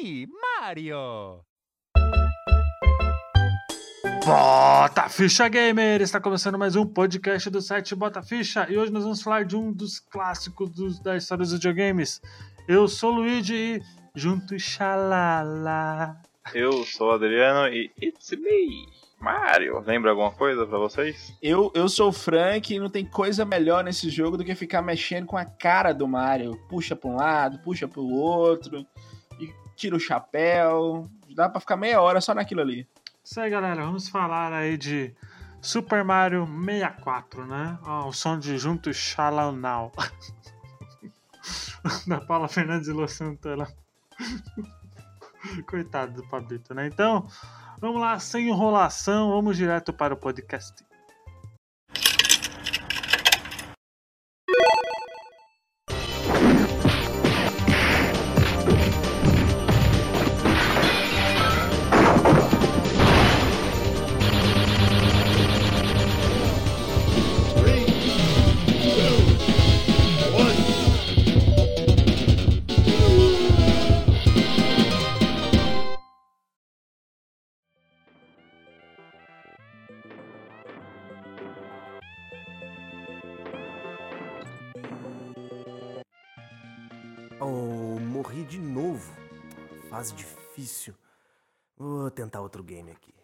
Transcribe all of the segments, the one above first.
Mario! Bota Ficha Gamer! Está começando mais um podcast do site Bota Ficha e hoje nós vamos falar de um dos clássicos dos, da história dos videogames. Eu sou o Luigi e junto xalala. Eu sou o Adriano e It's me, Mario. Lembra alguma coisa pra vocês? Eu, eu sou o Frank e não tem coisa melhor nesse jogo do que ficar mexendo com a cara do Mario. Puxa pra um lado, puxa pro outro, tira o chapéu. Dá pra ficar meia hora só naquilo ali. Isso aí, galera. Vamos falar aí de Super Mario 64, né? Ó, o som de junto xalanal. da Paula Fernandes e Lu Santana. Coitado do Pablito, né? Então, vamos lá, sem enrolação, vamos direto para o podcast. Vou tentar outro game aqui.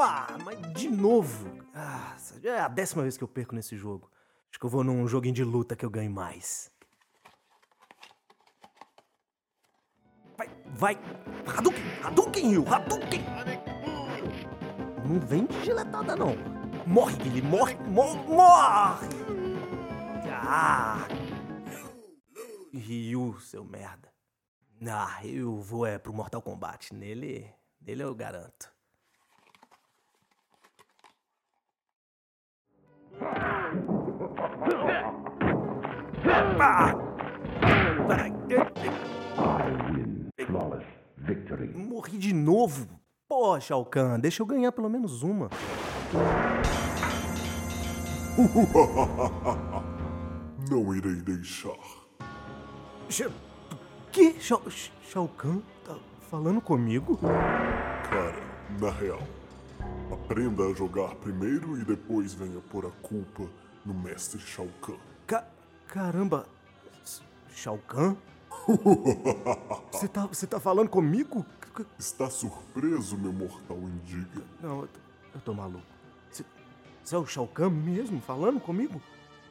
Ah, mas de novo. Ah, é a décima vez que eu perco nesse jogo. Acho que eu vou num joguinho de luta que eu ganho mais. Vai, vai. Hadouken, Hadouken, Hadouken. Não vem de giletada, não. Morre, Billy, morre, morre, morre! Ah! Ryu, seu merda. Ah, eu vou é pro Mortal Kombat. Nele, nele eu garanto. Ah! Morri de novo. Pô, Shao Kahn, deixa eu ganhar pelo menos uma. Não irei deixar. Sh- Que? Shao, Shao Kahn tá falando comigo? Cara, na real, aprenda a jogar primeiro e depois venha pôr a culpa no mestre Shao Kahn. Ca caramba. Shao Kahn? Você tá, você tá falando comigo? Está surpreso, meu mortal indiga? Não, eu tô, eu tô maluco. Você você é o Shao Kahn mesmo falando comigo?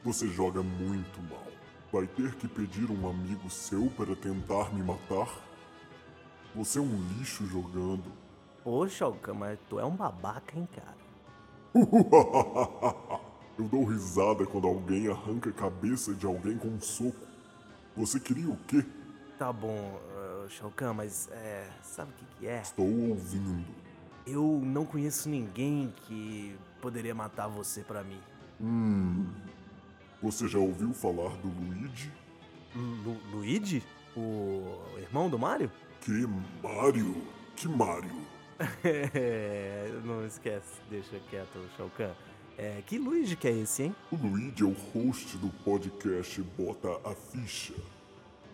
Você joga muito mal. Vai ter que pedir um amigo seu para tentar me matar? Você é um lixo jogando. Ô, Shao Kahn, mas tu é um babaca, hein, cara? Eu dou risada quando alguém arranca a cabeça de alguém com um soco. Você queria o quê? Tá bom, uh, Shao Kahn, mas é. Sabe o que, que é? Estou ouvindo. Eu não conheço ninguém que poderia matar você pra mim. Hum. Você já ouviu falar do Luigi? Lu Luigi? O irmão do Mario? Que Mario? Que Mario? É, não esquece, deixa quieto, Shao Kahn. É, que Luigi que é esse, hein? O Luigi é o host do podcast Bota a Ficha.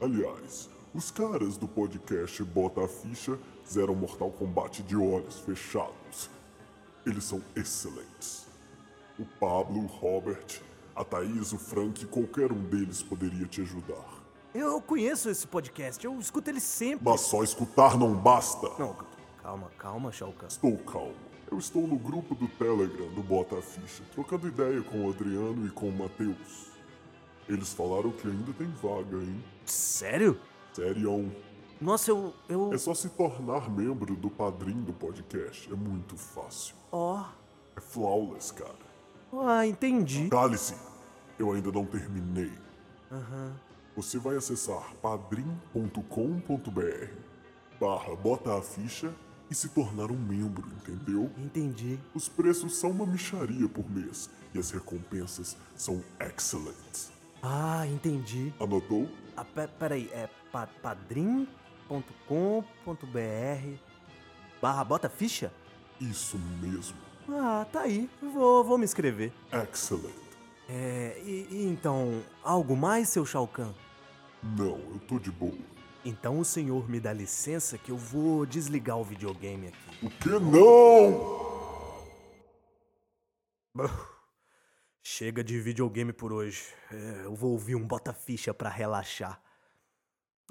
Aliás, os caras do podcast Bota a Ficha fizeram Mortal Kombat de olhos fechados. Eles são excelentes. O Pablo, o Robert, a Thaís, o Frank, qualquer um deles poderia te ajudar. Eu conheço esse podcast, eu escuto ele sempre. Mas só escutar não basta. Não, calma, calma, Shao Kahn. Estou calmo. Eu estou no grupo do Telegram do Bota a Ficha, trocando ideia com o Adriano e com o Matheus. Eles falaram que ainda tem vaga, hein? Sério? Sério. Nossa, eu. eu... É só se tornar membro do padrinho do podcast. É muito fácil. Ó. É flawless, cara. Ah, entendi. Cale-se! Eu ainda não terminei. Aham. Você vai acessar padrim.com.br barra bota a ficha e se tornar um membro, entendeu? Entendi. Os preços são uma micharia por mês e as recompensas são excelentes. Ah, entendi. Anotou? Ah, pe- peraí, é pa padrim.com.br barra bota ficha? Isso mesmo. Ah, tá aí. Vou, vou me inscrever. Excellent. É, e, e então, algo mais, seu Shao Kahn? Não, eu tô de boa. Então o senhor me dá licença que eu vou desligar o videogame aqui. O que não? Chega de videogame por hoje. É, eu vou ouvir um bota-ficha pra relaxar.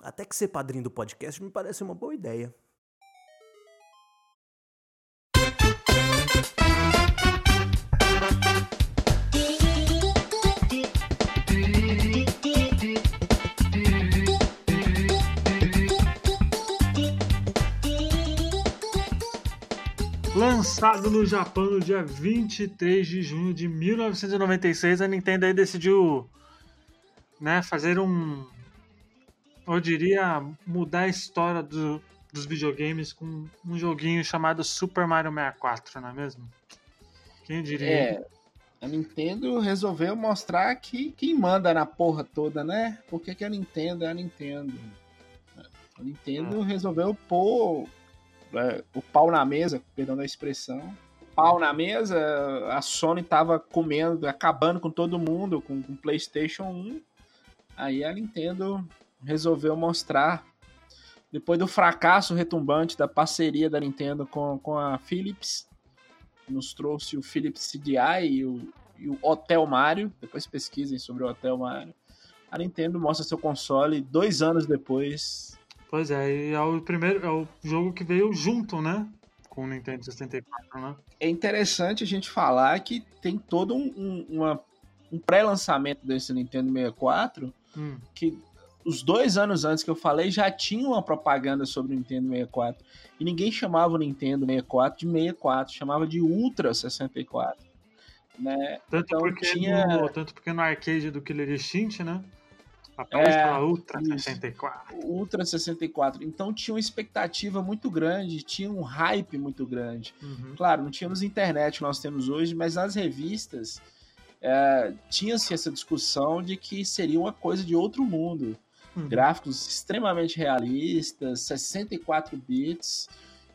Até que ser padrinho do podcast me parece uma boa ideia. Lançado no Japão no dia 23 de junho de 1996, a Nintendo aí decidiu né, fazer um. Eu diria mudar a história do- dos videogames com um joguinho chamado Super Mario 64, não é mesmo? Quem diria? É, a Nintendo resolveu mostrar que quem manda na porra toda, né? Porque que a Nintendo é a Nintendo. A Nintendo resolveu pôr é, o pau na mesa, perdão da expressão. Pau na mesa, a Sony tava comendo, acabando com todo mundo, com o PlayStation 1. Aí a Nintendo resolveu mostrar, depois do fracasso retumbante da parceria da Nintendo com, com a Philips, nos trouxe o Philips CDI e o, e o Hotel Mario. Depois pesquisem sobre o Hotel Mario. A Nintendo mostra seu console dois anos depois. Pois é, e é o primeiro, é o jogo que veio junto, né? Com o Nintendo 64, né? É interessante a gente falar que tem todo um, um- uma- um pré-lançamento desse Nintendo 64 Hum. que os dois anos antes que eu falei já tinha uma propaganda sobre o Nintendo 64. E ninguém chamava o Nintendo 64 de 64, chamava de Ultra 64. Né? Tanto, Então porque tinha- no, tanto porque no arcade do Killer Instinct, né? Aparece É, Ultra isso. 64. Ultra 64. Então tinha uma expectativa muito grande, tinha um hype muito grande. Uhum. Claro, não tínhamos internet que nós temos hoje, mas nas revistas é, tinha-se essa discussão de que seria uma coisa de outro mundo. Uhum. Gráficos extremamente realistas, 64 bits.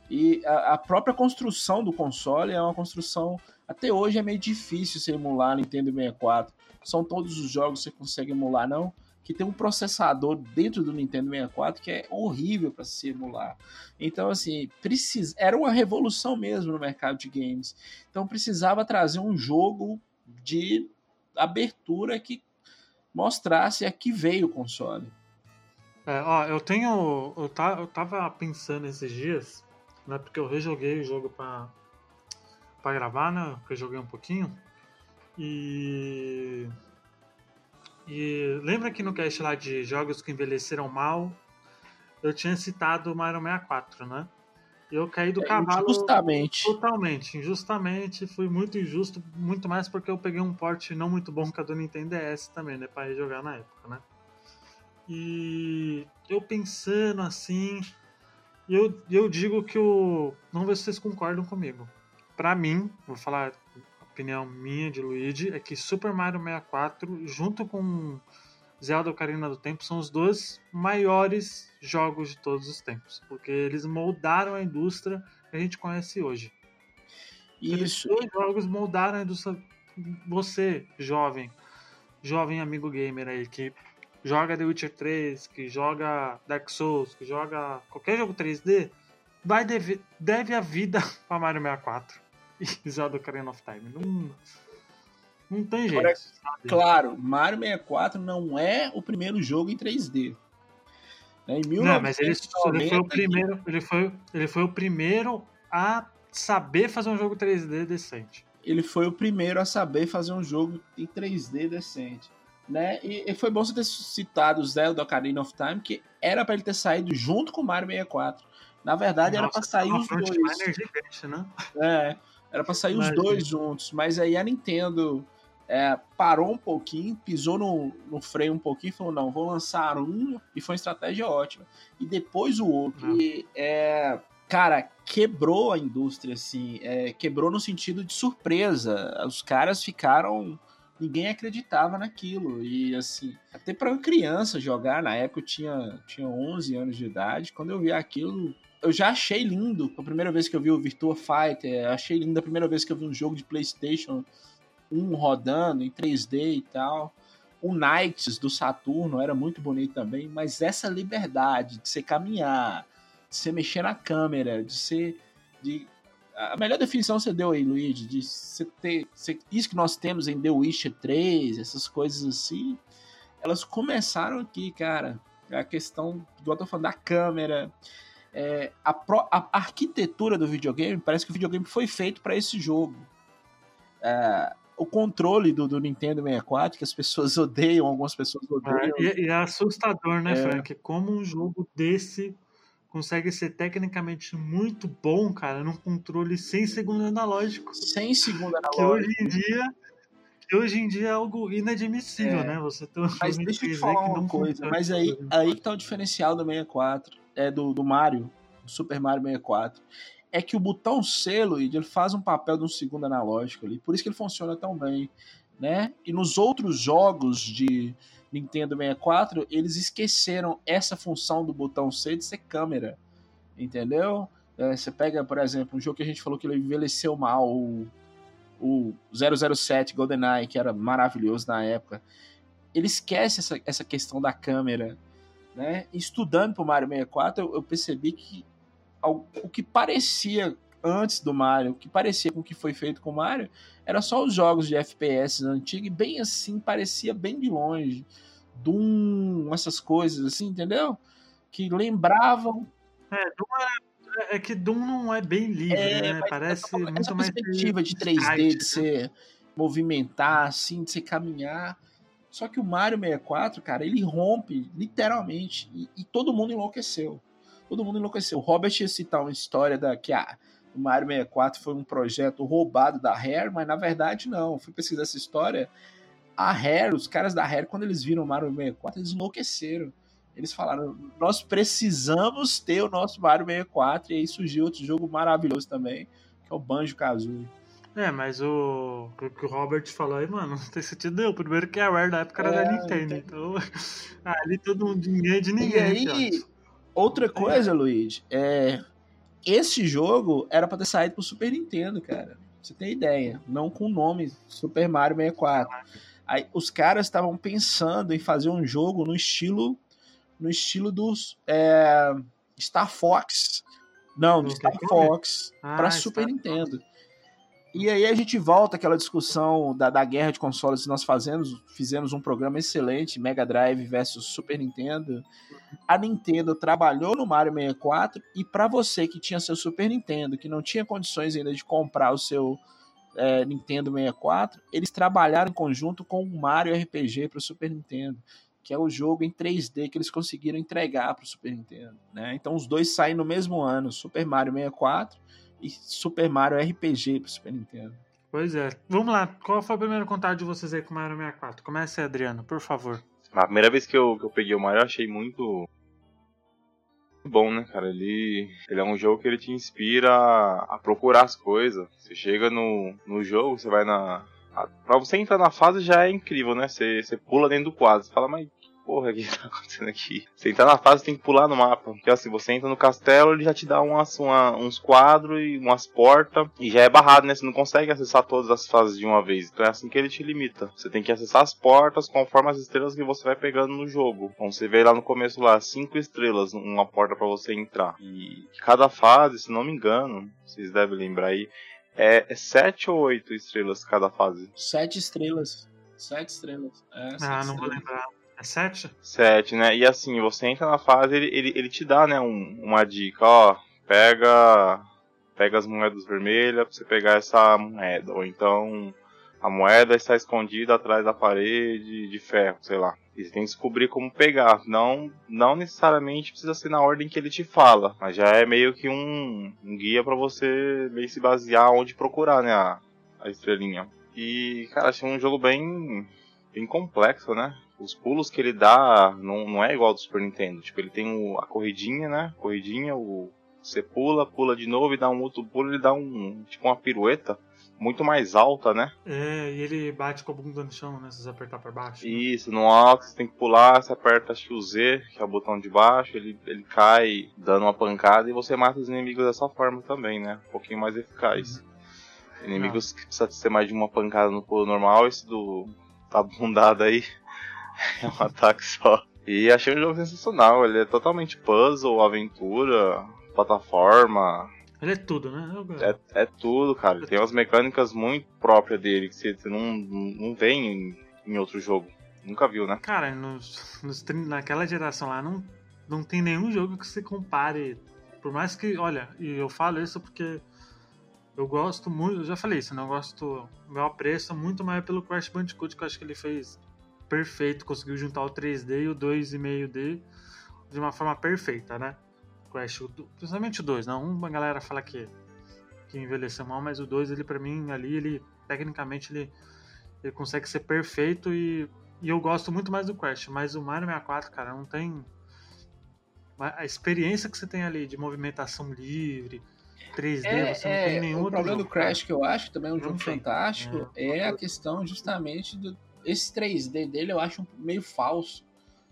E a, a própria construção do console é uma construção. Até hoje é meio difícil você emular Nintendo 64. São todos os jogos que você consegue emular, não? Que tem um processador dentro do Nintendo 64 que é horrível para se emular. Então, assim, precisa, era uma revolução mesmo no mercado de games. Então, precisava trazer um jogo de abertura que mostrasse a que veio o console. É, ó, eu tenho. Eu, tá, eu tava pensando esses dias, né? Porque eu rejoguei o jogo pra gravar, né? Eu rejoguei um pouquinho. E. E lembra que no cast lá de jogos que envelheceram mal, eu tinha citado o Mario 64, né? E eu caí do cavalo Justamente. totalmente, injustamente, fui muito injusto, muito mais porque eu peguei um porte não muito bom que a do Nintendo DS também, né, para jogar na época, né? E eu pensando assim, eu, eu digo que o. Vamos ver se vocês concordam comigo. Pra mim, vou falar opinião minha de Luigi, é que Super Mario 64, junto com Zelda Ocarina do Tempo, são os dois maiores jogos de todos os tempos. Porque eles moldaram a indústria que a gente conhece hoje. Isso. dois jogos moldaram a indústria. Você, jovem, jovem amigo gamer aí, que joga The Witcher 3, que joga Dark Souls, que joga qualquer jogo 3D, vai deve, deve a vida pra Mario 64 e Zelda Ocarina of Time. Não, não tem jeito. Sabe? Claro, Mario 64 não é o primeiro jogo em 3D. Né, Em Não, mas ele, ele foi o 1990, primeiro, ele foi, ele foi o primeiro a saber fazer um jogo 3D decente. ele foi o primeiro a saber fazer um jogo em 3D decente. Né? E, e foi bom você ter citado o Zelda Ocarina of Time, que era pra ele ter saído junto com o Mario 64. Na verdade, era Nossa, pra sair uma os dois. gigante, né? É, era pra sair os Imagina. dois juntos, mas aí a Nintendo é, parou um pouquinho, pisou no, no freio um pouquinho falou: não, vou lançar um, e foi uma estratégia ótima. E depois o outro. Não. E, é, cara, quebrou a indústria, assim, é, quebrou no sentido de surpresa. Os caras ficaram. Ninguém acreditava naquilo. E assim, até pra uma criança jogar, na época eu tinha, tinha 11 anos de idade, quando eu vi aquilo, eu já achei lindo a primeira vez que eu vi o Virtua Fighter, achei lindo a primeira vez que eu vi um jogo de PlayStation 1 rodando em 3D e tal. O Knights do Saturno era muito bonito também, mas essa liberdade de você caminhar, de você mexer na câmera, de ser. De... A melhor definição você deu aí, Luigi, de você ter. Isso que nós temos em The Witcher 3, essas coisas assim, elas começaram aqui, cara. A questão, igual eu falando, da câmera. É, a, pro, a, arquitetura do videogame, parece que o videogame foi feito para esse jogo. É, o controle do, do, Nintendo 64, que as pessoas odeiam, algumas pessoas odeiam. É, e, é assustador, né, é. Frank? Como um jogo desse consegue ser tecnicamente muito bom, cara, num controle sem segundo analógico. Sem segundo analógico. Que hoje em dia, hoje em dia é algo inadmissível, é. né? Você tem um Mas deixa eu te falar uma coisa, mas aí, aí que tá o diferencial do 64, é do, do Mario, do Super Mario 64 é que o botão selo ele faz um papel de um segundo analógico ali, por isso que ele funciona tão bem, né? E nos outros jogos de Nintendo 64, eles esqueceram essa função do botão C de ser câmera, entendeu? É, você pega, por exemplo, um jogo que a gente falou que ele envelheceu mal, o, o 007 GoldenEye, que era maravilhoso na época. Ele esquece essa, essa questão da câmera, né? Estudando pro Mario 64, eu, eu percebi que o que parecia antes do Mario, o que parecia com o que foi feito com o Mario, era só os jogos de FPS antigos, e bem assim, parecia bem de longe. Doom, essas coisas assim, entendeu? Que lembravam. É, Doom é, é que Doom não é bem livre, é, né? Parece essa, muito essa mais. perspectiva de 3D, de né? você movimentar, assim, de você caminhar. Só que o Mario 64, cara, ele rompe literalmente e, e todo mundo enlouqueceu todo mundo enlouqueceu. O Robert ia citar uma história da que a o Mario 64 foi um projeto roubado da Rare, mas na verdade não. Eu fui pesquisar essa história. A Rare, os caras da Rare, quando eles viram o Mario 64, eles enlouqueceram. Eles falaram: nós precisamos ter o nosso Mario 64, e aí surgiu outro jogo maravilhoso também, que é o Banjo Kazooie. É, mas o, o que o Robert falou aí, mano, não tem sentido nenhum. Primeiro que a Rare da época era é, da Nintendo, então ali todo mundo dinheiro de ninguém. E aí, Outra coisa, Luiz, é. Esse jogo era para ter saído pro Super Nintendo, cara. Você tem ideia? Não com o nome Super Mario 64. Aí os caras estavam pensando em fazer um jogo no estilo no estilo dos é, Star Fox. Não, do Star Fox ah, para Super Nintendo. E aí a gente volta àquela discussão da, da guerra de consoles que nós fazemos, fizemos um programa excelente, Mega Drive versus Super Nintendo. A Nintendo trabalhou no Mario 64 e para você que tinha seu Super Nintendo, que não tinha condições ainda de comprar o seu é, Nintendo 64, eles trabalharam em conjunto com o Mario RPG para o Super Nintendo, que é o jogo em 3D que eles conseguiram entregar para o Super Nintendo. Né? Então os dois saem no mesmo ano, Super Mario 64 e Super Mario RPG pro Super Nintendo. Pois é. Vamos lá. Qual foi o primeiro contato de vocês aí com o Mario 64? Comece, Adriano, por favor. A primeira vez que eu, que eu peguei o Mario, eu achei muito bom, né, cara? Ele, ele é um jogo que ele te inspira a procurar as coisas. Você chega no, no jogo, você vai na. A, pra você entrar na fase já é incrível, né? Você, você pula dentro do quadro. Você fala, mas porra, o que tá acontecendo aqui? Você entrar na fase tem que pular no mapa. Porque assim, você entra no castelo, ele já te dá umas, uma, uns quadros e umas portas. E já é barrado, né? Você não consegue acessar todas as fases de uma vez. Então é assim que ele te limita. Você tem que acessar as portas conforme as estrelas que você vai pegando no jogo. Então você vê lá no começo lá, cinco estrelas, uma porta para você entrar. E cada fase, se não me engano, vocês devem lembrar aí, é, é sete ou oito estrelas cada fase? Sete estrelas. Sete estrelas. É, sete ah, não estrelas. vou lembrar. É 7? 7, né? E assim, você entra na fase, ele, ele, ele te dá, né, um, uma dica, ó, pega pega as moedas vermelhas pra você pegar essa moeda. Ou então a moeda está escondida atrás da parede de ferro, sei lá. E você tem que descobrir como pegar. Não, não necessariamente precisa ser na ordem que ele te fala, mas já é meio que um, um guia para você meio se basear onde procurar, né, a, a estrelinha. E, cara, achei um jogo bem, bem complexo, né? Os pulos que ele dá não, não é igual ao do Super Nintendo. Tipo, ele tem o, a corridinha, né? Corridinha, o, você pula, pula de novo e dá um outro pulo, ele dá um tipo uma pirueta. muito mais alta, né? É, e ele bate com a bunda no chão, né? Se você apertar pra baixo. né? Isso, no alto você tem que pular, você aperta acho que o Z, que é o botão de baixo, ele, ele cai dando uma pancada e você mata os inimigos dessa forma também, né? Um pouquinho mais eficaz. Inimigos que precisam ser mais de uma pancada no pulo normal, esse do tá bundado aí é um ataque só. E achei um jogo sensacional, ele é totalmente puzzle, aventura, plataforma, Ele é tudo, né? É, é tudo, cara. Tem umas mecânicas muito próprias dele que você, não, não vê em, em outro jogo. Nunca viu, né? Cara, nos, nos naquela geração lá, não, não tem nenhum jogo que se compare. Por mais que, olha, e eu falo isso porque eu gosto muito, eu já falei isso, né? Eu gosto, meu apreço é muito mais pelo Crash Bandicoot, que eu acho que ele fez perfeito, conseguiu juntar o 3D e o 2,5D de uma forma perfeita, né? Crash, principalmente o 2, não? Uma galera fala que, que envelheceu mal, mas o 2, ele pra mim, ali, ele, tecnicamente, ele, ele consegue ser perfeito e e eu gosto muito mais do Crash, mas o Mario 64, cara, não tem. A experiência que você tem ali de movimentação livre, 3D, você não tem nenhum É, o problema jogo, do Crash que eu acho também um Não jogo tem. fantástico é. a questão justamente do esse 3D dele eu acho meio falso.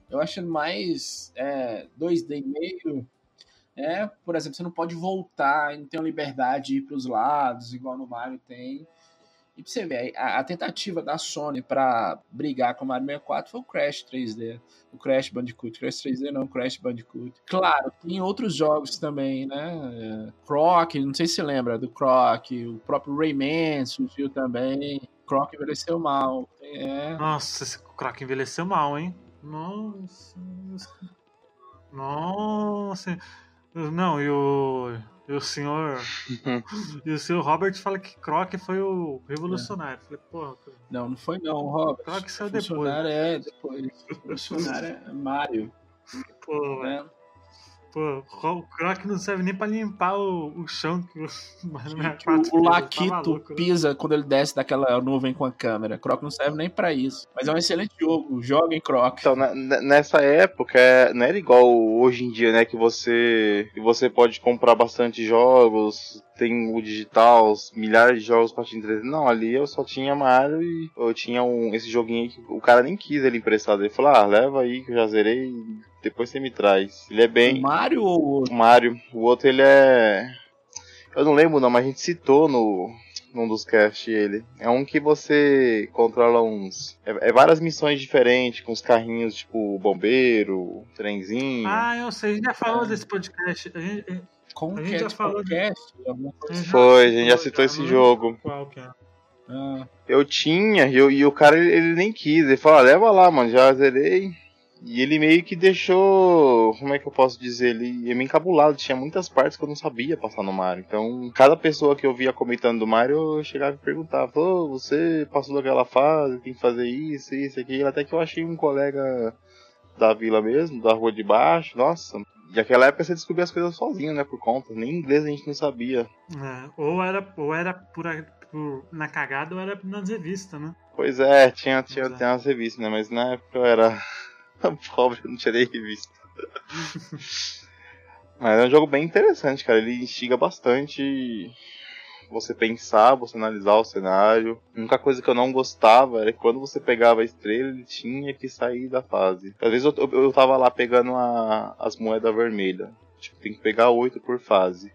Eu acho mais é, 2D meio é, por exemplo, você não pode voltar, não tem uma liberdade de ir para os lados igual no Mario tem. E pra você ver, a, a tentativa da Sony pra brigar com o Mario 64 foi o Crash 3D. O Crash Bandicoot. Crash 3D não, Crash Bandicoot. Claro, tem outros jogos também, né? É, Croc, não sei se lembra do Croc. O próprio Rayman surgiu também. Croc envelheceu mal. É. Nossa, esse Croc envelheceu mal, hein? Nossa. Nossa. Não, e o. E o senhor. e o senhor Robert fala que Croc foi o revolucionário. Falei, porra, Não, não foi não, Robert. Croc saiu depois. Funcionário é depois. Funcionário é Mario. Pô. Né? Pô, o Croc não serve nem pra limpar o, o chão que o 64 o, tá Laquito né? pisa quando ele desce daquela nuvem com a câmera. Croc não serve nem pra isso. Mas é um excelente jogo. Joga em Croc. Então, na- nessa época, é- não era igual hoje em dia, né? Que você, que você pode comprar bastante jogos, tem o digital, milhares de jogos pra te entreter. Não, ali eu só tinha Mario e eu tinha um, esse joguinho aí que o cara nem quis ele emprestado. Ele falou, ah, leva aí que eu já zerei, depois você me traz. Ele é bem... O Mario ou O Mario. O outro ele é. Eu não lembro não, mas a gente citou no. Num dos cast ele. É um que você controla uns. É, é várias missões diferentes, com os carrinhos, tipo bombeiro, trenzinho. Ah, eu sei, a gente já falou desse podcast. A gente, a com A gente já falou de-? Alguma coisa gente Foi, a gente já citou já, esse jogo. Qual que é? Ah, Eu tinha, e, eu- e o cara ele, ele nem quis. Ele falou, ah, leva lá, mano, já zerei. E ele meio que deixou. Como é que eu posso dizer? Ele ia me encabulado. Tinha muitas partes que eu não sabia passar no Mario. Então, cada pessoa que eu via comentando do Mario, eu chegava e perguntava: Pô, você passou daquela fase, tem que fazer isso, isso, aquilo. Até que eu achei um colega da vila mesmo, da rua de baixo. Nossa. E naquela época você descobria as coisas sozinho, né? Por conta. Nem inglês a gente não sabia. É, ou era, ou era por, por- na cagada ou era nas revistas, né? Pois é, tinha, tinha, Exato. tinha umas revistas, né? Mas na época eu era pobre, eu não nem revista. Mas é um jogo bem interessante, cara. Ele instiga bastante você pensar, você analisar o cenário. A única coisa que eu não gostava era que quando você pegava a estrela, ele tinha que sair da fase. Às vezes eu, eu, eu tava lá pegando a- as moedas vermelhas. Tipo, tem que pegar oito por fase.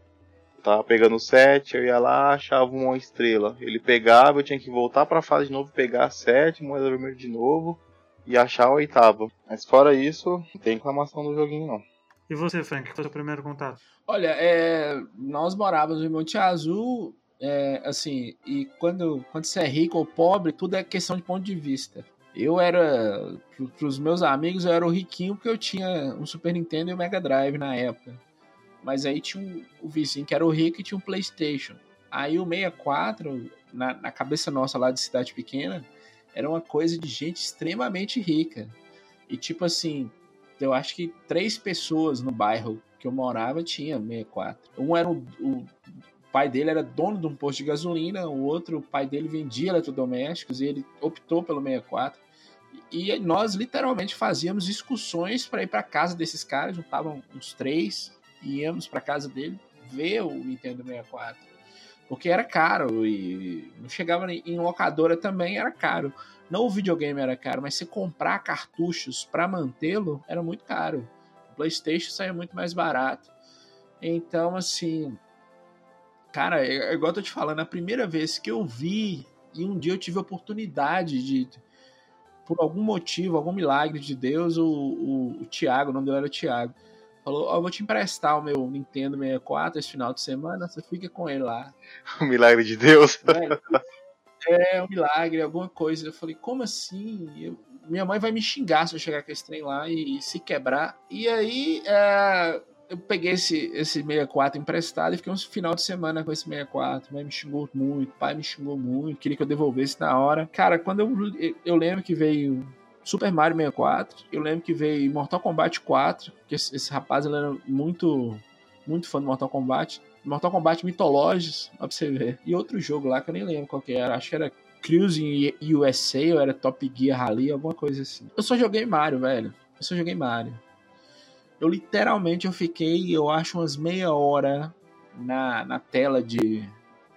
Eu tava pegando sete, eu ia lá, achava uma estrela. Ele pegava, eu tinha que voltar pra fase de novo, pegar sete, moeda vermelha de novo e achar a oitava. Mas fora isso, não tem reclamação do joguinho não. E você, Frank, qual foi o seu primeiro contato? Olha, é, nós morávamos em Monte Azul, é, assim, e quando, quando você é rico ou pobre, tudo é questão de ponto de vista. Eu era, para os meus amigos, eu era o riquinho porque eu tinha um Super Nintendo e um Mega Drive na época. Mas aí tinha um, o vizinho que era o rico e tinha um PlayStation. Aí o 64, na, na cabeça nossa lá de cidade pequena, era uma coisa de gente extremamente rica. E tipo assim, eu acho que três pessoas no bairro que eu morava tinha 64. Um era o, o pai dele era dono de um posto de gasolina, o outro, o pai dele vendia eletrodomésticos e ele optou pelo 64. E nós literalmente fazíamos excursões para ir para casa desses caras, juntavam uns três e íamos para casa dele ver o Nintendo 64. Porque era caro e não chegava em locadora também era caro. Não o videogame era caro, mas se comprar cartuchos para mantê-lo era muito caro. O PlayStation saía muito mais barato. Então, assim, cara, é, é igual eu tô te falando, a primeira vez que eu vi e um dia eu tive a oportunidade de, por algum motivo, algum milagre de Deus, o, o, o Thiago, o nome dele era Thiago, falou: Ó, oh, eu vou te emprestar o meu Nintendo 64 esse final de semana, você fica com ele lá. O milagre de Deus. É, é um milagre, alguma coisa. Eu falei: como assim? Eu, minha mãe vai me xingar se eu chegar com esse trem lá e, e se quebrar. E aí, é, eu peguei esse, esse 64 emprestado e fiquei um final de semana com esse 64. Mãe me xingou muito, pai me xingou muito, queria que eu devolvesse na hora. Cara, quando eu, eu lembro que veio Super Mario 64, eu lembro que veio Mortal Kombat 4, que esse, esse rapaz ele era muito, muito fã do Mortal Kombat. Mortal Kombat Mitológicos, pra você ver. E outro jogo lá que eu nem lembro qual que era, acho que era Cruising USA ou era Top Gear Rally, alguma coisa assim. Eu só joguei Mario, velho. Eu só joguei Mario. Eu literalmente eu fiquei, eu acho, umas meia hora na, na tela de.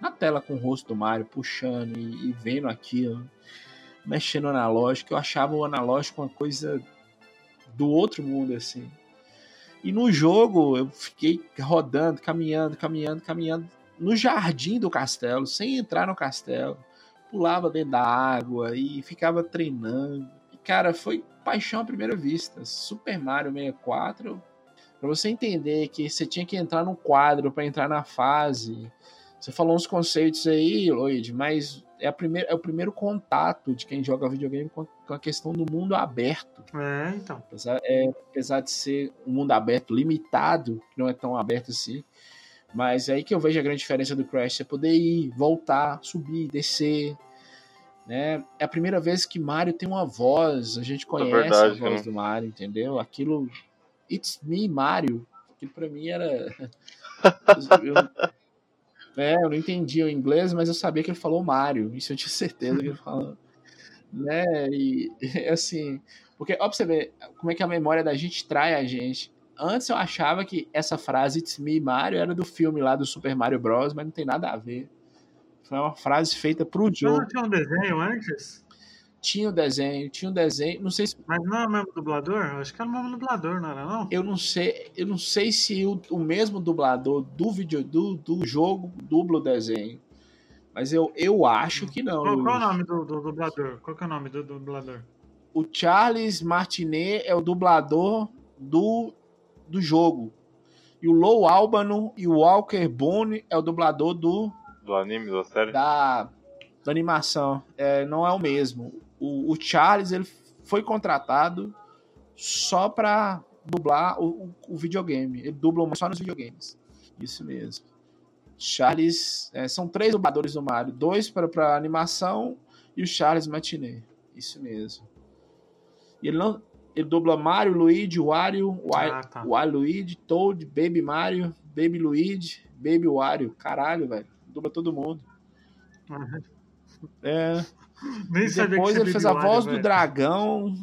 Na tela com o rosto do Mario, puxando e, e vendo aquilo, mexendo no analógico. Eu achava o analógico uma coisa do outro mundo, assim. E no jogo eu fiquei rodando, caminhando, caminhando, caminhando no jardim do castelo, sem entrar no castelo. Pulava dentro da água e ficava treinando. Cara, foi paixão à primeira vista. Super Mario 64, para você entender que você tinha que entrar no quadro para entrar na fase. Você falou uns conceitos aí, Lloyd, mas é, a primeira, é o primeiro contato de quem joga videogame com a questão do mundo aberto. É, então. Apesar, é, apesar de ser um mundo aberto limitado, não é tão aberto assim. Mas é aí que eu vejo a grande diferença do Crash. Você poder ir, voltar, subir, descer, né? É a primeira vez que Mario tem uma voz, a gente é conhece é verdade, a voz né? do Mario, entendeu? Aquilo, It's Me Mario, aquilo pra mim era. eu, é, eu não entendia o inglês, mas eu sabia que ele falou Mario, isso eu tinha certeza que ele falou. né? E assim, porque, ó, pra você ver como é que a memória da gente trai a gente. Antes eu achava que essa frase It's Me Mario era do filme lá do Super Mario Bros, mas não tem nada a ver. Foi uma frase feita pro jogo. Não tinha um desenho antes? Tinha o um desenho, tinha um desenho, não sei se... Mas não é o mesmo dublador? Acho que é o mesmo dublador, não era não? Eu não sei, eu não sei se o, o mesmo dublador do vídeo do, do jogo dubla o desenho. Mas eu, eu acho que não. Qual, qual é o nome do, do, dublador? Qual é o nome do, do dublador? O Charles Martinet é o dublador do, do jogo. E o Low Albano e o Walker Bone é o dublador do do anime, da série? Da, da animação. É, não é o mesmo. O, o, Charles ele foi contratado só pra dublar o, o, o videogame. Ele dubla só nos videogames. Isso mesmo. Charles. É, são três dubladores do Mario: dois para animação e o Charles Matiné. Isso mesmo. E ele não. Ele dubla Mario, Luigi, Wario, Wario, ah, tá. Wario Luigi, Toad, Baby Mario, Baby Luigi, Baby Wario. Caralho, velho dubla todo mundo. Uhum. É. Nem depois ele fez a voz do dragão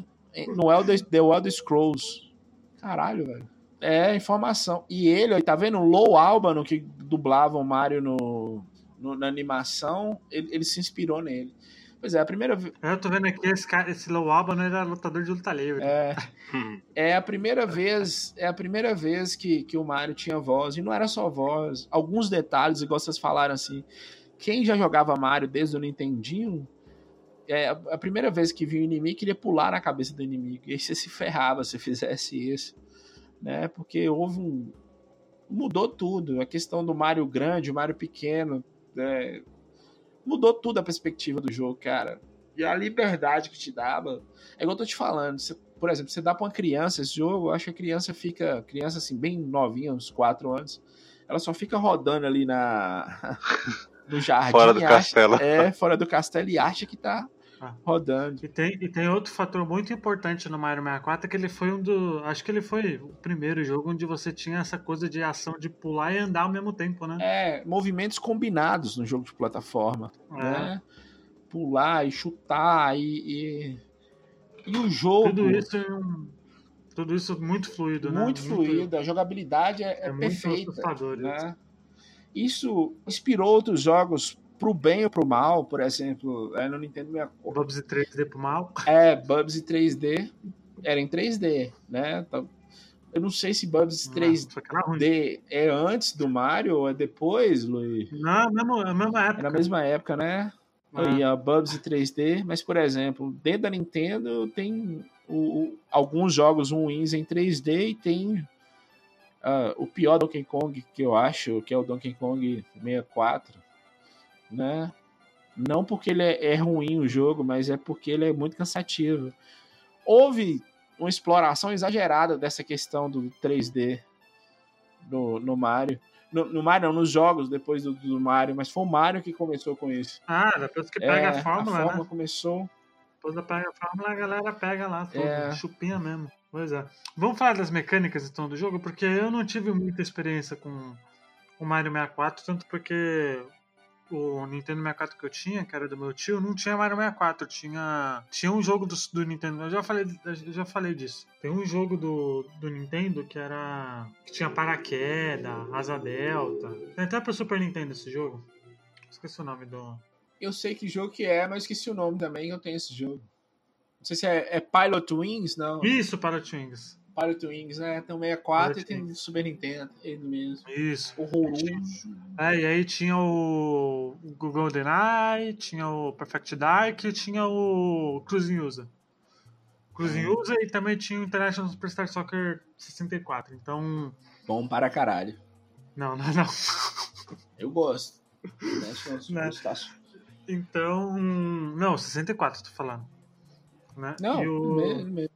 no Elder, The Elder Scrolls. Caralho, velho. É informação. E ele, tá vendo? O Low Albano, que dublava o Mario no, no, na animação, ele, ele, se inspirou nele. Pois é, a primeira vez. Eu tô vendo aqui, esse, cara, esse Low Albano era lutador de luta livre. É. é a primeira vez, é a primeira vez que, que o Mario tinha voz. E não era só voz. Alguns detalhes, igual vocês falaram assim. Quem já jogava Mario desde o Nintendinho, é, a primeira vez que viu o inimigo, queria pular na cabeça do inimigo. E aí você se ferrava se fizesse isso. Né? Porque houve um. Mudou tudo. A questão do Mario grande, o Mario pequeno. É, mudou tudo a perspectiva do jogo, cara. E a liberdade que te dava. É igual eu tô te falando. Você, por exemplo, você dá pra uma criança esse jogo, eu acho que a criança fica. Criança assim, bem novinha, uns 4 anos. Ela só fica rodando ali na. no jardim. Fora do acha, castelo. É, fora do castelo e acha que tá ah. rodando. E tem, e tem outro fator muito importante no Mario 64 que ele foi um do. Acho que ele foi o primeiro jogo onde você tinha essa coisa de ação de pular e andar ao mesmo tempo, né? É, movimentos combinados no jogo de plataforma. É. Né? Pular e chutar e, e, e. o jogo. Tudo isso é um. Tudo isso muito fluido, muito né? Muito fluido, a jogabilidade é, é, é perfeita. Muito né? Isso inspirou outros jogos pro bem ou pro mal, por exemplo, é, no Nintendo 64. Bubsy 3D pro mal. É, Bubsy 3D era em 3D, né? Então, eu não sei se era ruim. 3D é antes do Mario ou é depois, Luiz. Não, mesmo, a mesma época. na mesma época, né? Ah. Aí, a Bubsy 3D, mas, por exemplo, dentro da Nintendo tem o- o- alguns jogos ruins em 3D e tem ah, o pior Donkey Kong que eu acho, que é o Donkey Kong 64, né? Não porque ele é, é ruim o jogo, mas é porque ele é muito cansativo. Houve uma exploração exagerada dessa questão do 3D no, no Mario. No, no Mario, não, nos jogos depois do, do Mario, mas foi o Mario que começou com isso. Ah, depois que pega É, a fórmula, a fórmula né? começou. Depois da pega a fórmula, a galera pega lá. É. Chupinha mesmo. Pois é. Vamos falar das mecânicas então do jogo, porque eu não tive muita experiência com o Mario 64, tanto porque o Nintendo 64 que eu tinha, que era do meu tio, não tinha Mario 64, tinha tinha um jogo do, do Nintendo, eu já falei, eu já falei disso. Tem um jogo do, do Nintendo que era que tinha paraquedas, asa delta. Tem até pro Super Nintendo esse jogo. Esqueci o nome do Eu sei que jogo que é, mas esqueci o nome também. Eu tenho esse jogo. Não sei se é, é Pilot Wings, não. Isso, para Twins. Pilot Wings, né? Tem o 64 e tem o Super Nintendo. Ele mesmo. Isso. Horroroso. É, e aí tinha o, o GoldenEye, tinha o Perfect Dark e tinha o Cruising User. Cruising Hum. User e também tinha o International Superstar Soccer 64. Então, Bom para caralho. não, não, não. Eu gosto. National Né? Superstar. Então, não, 64 tô falando. Né? Não, o- mesmo, mesmo.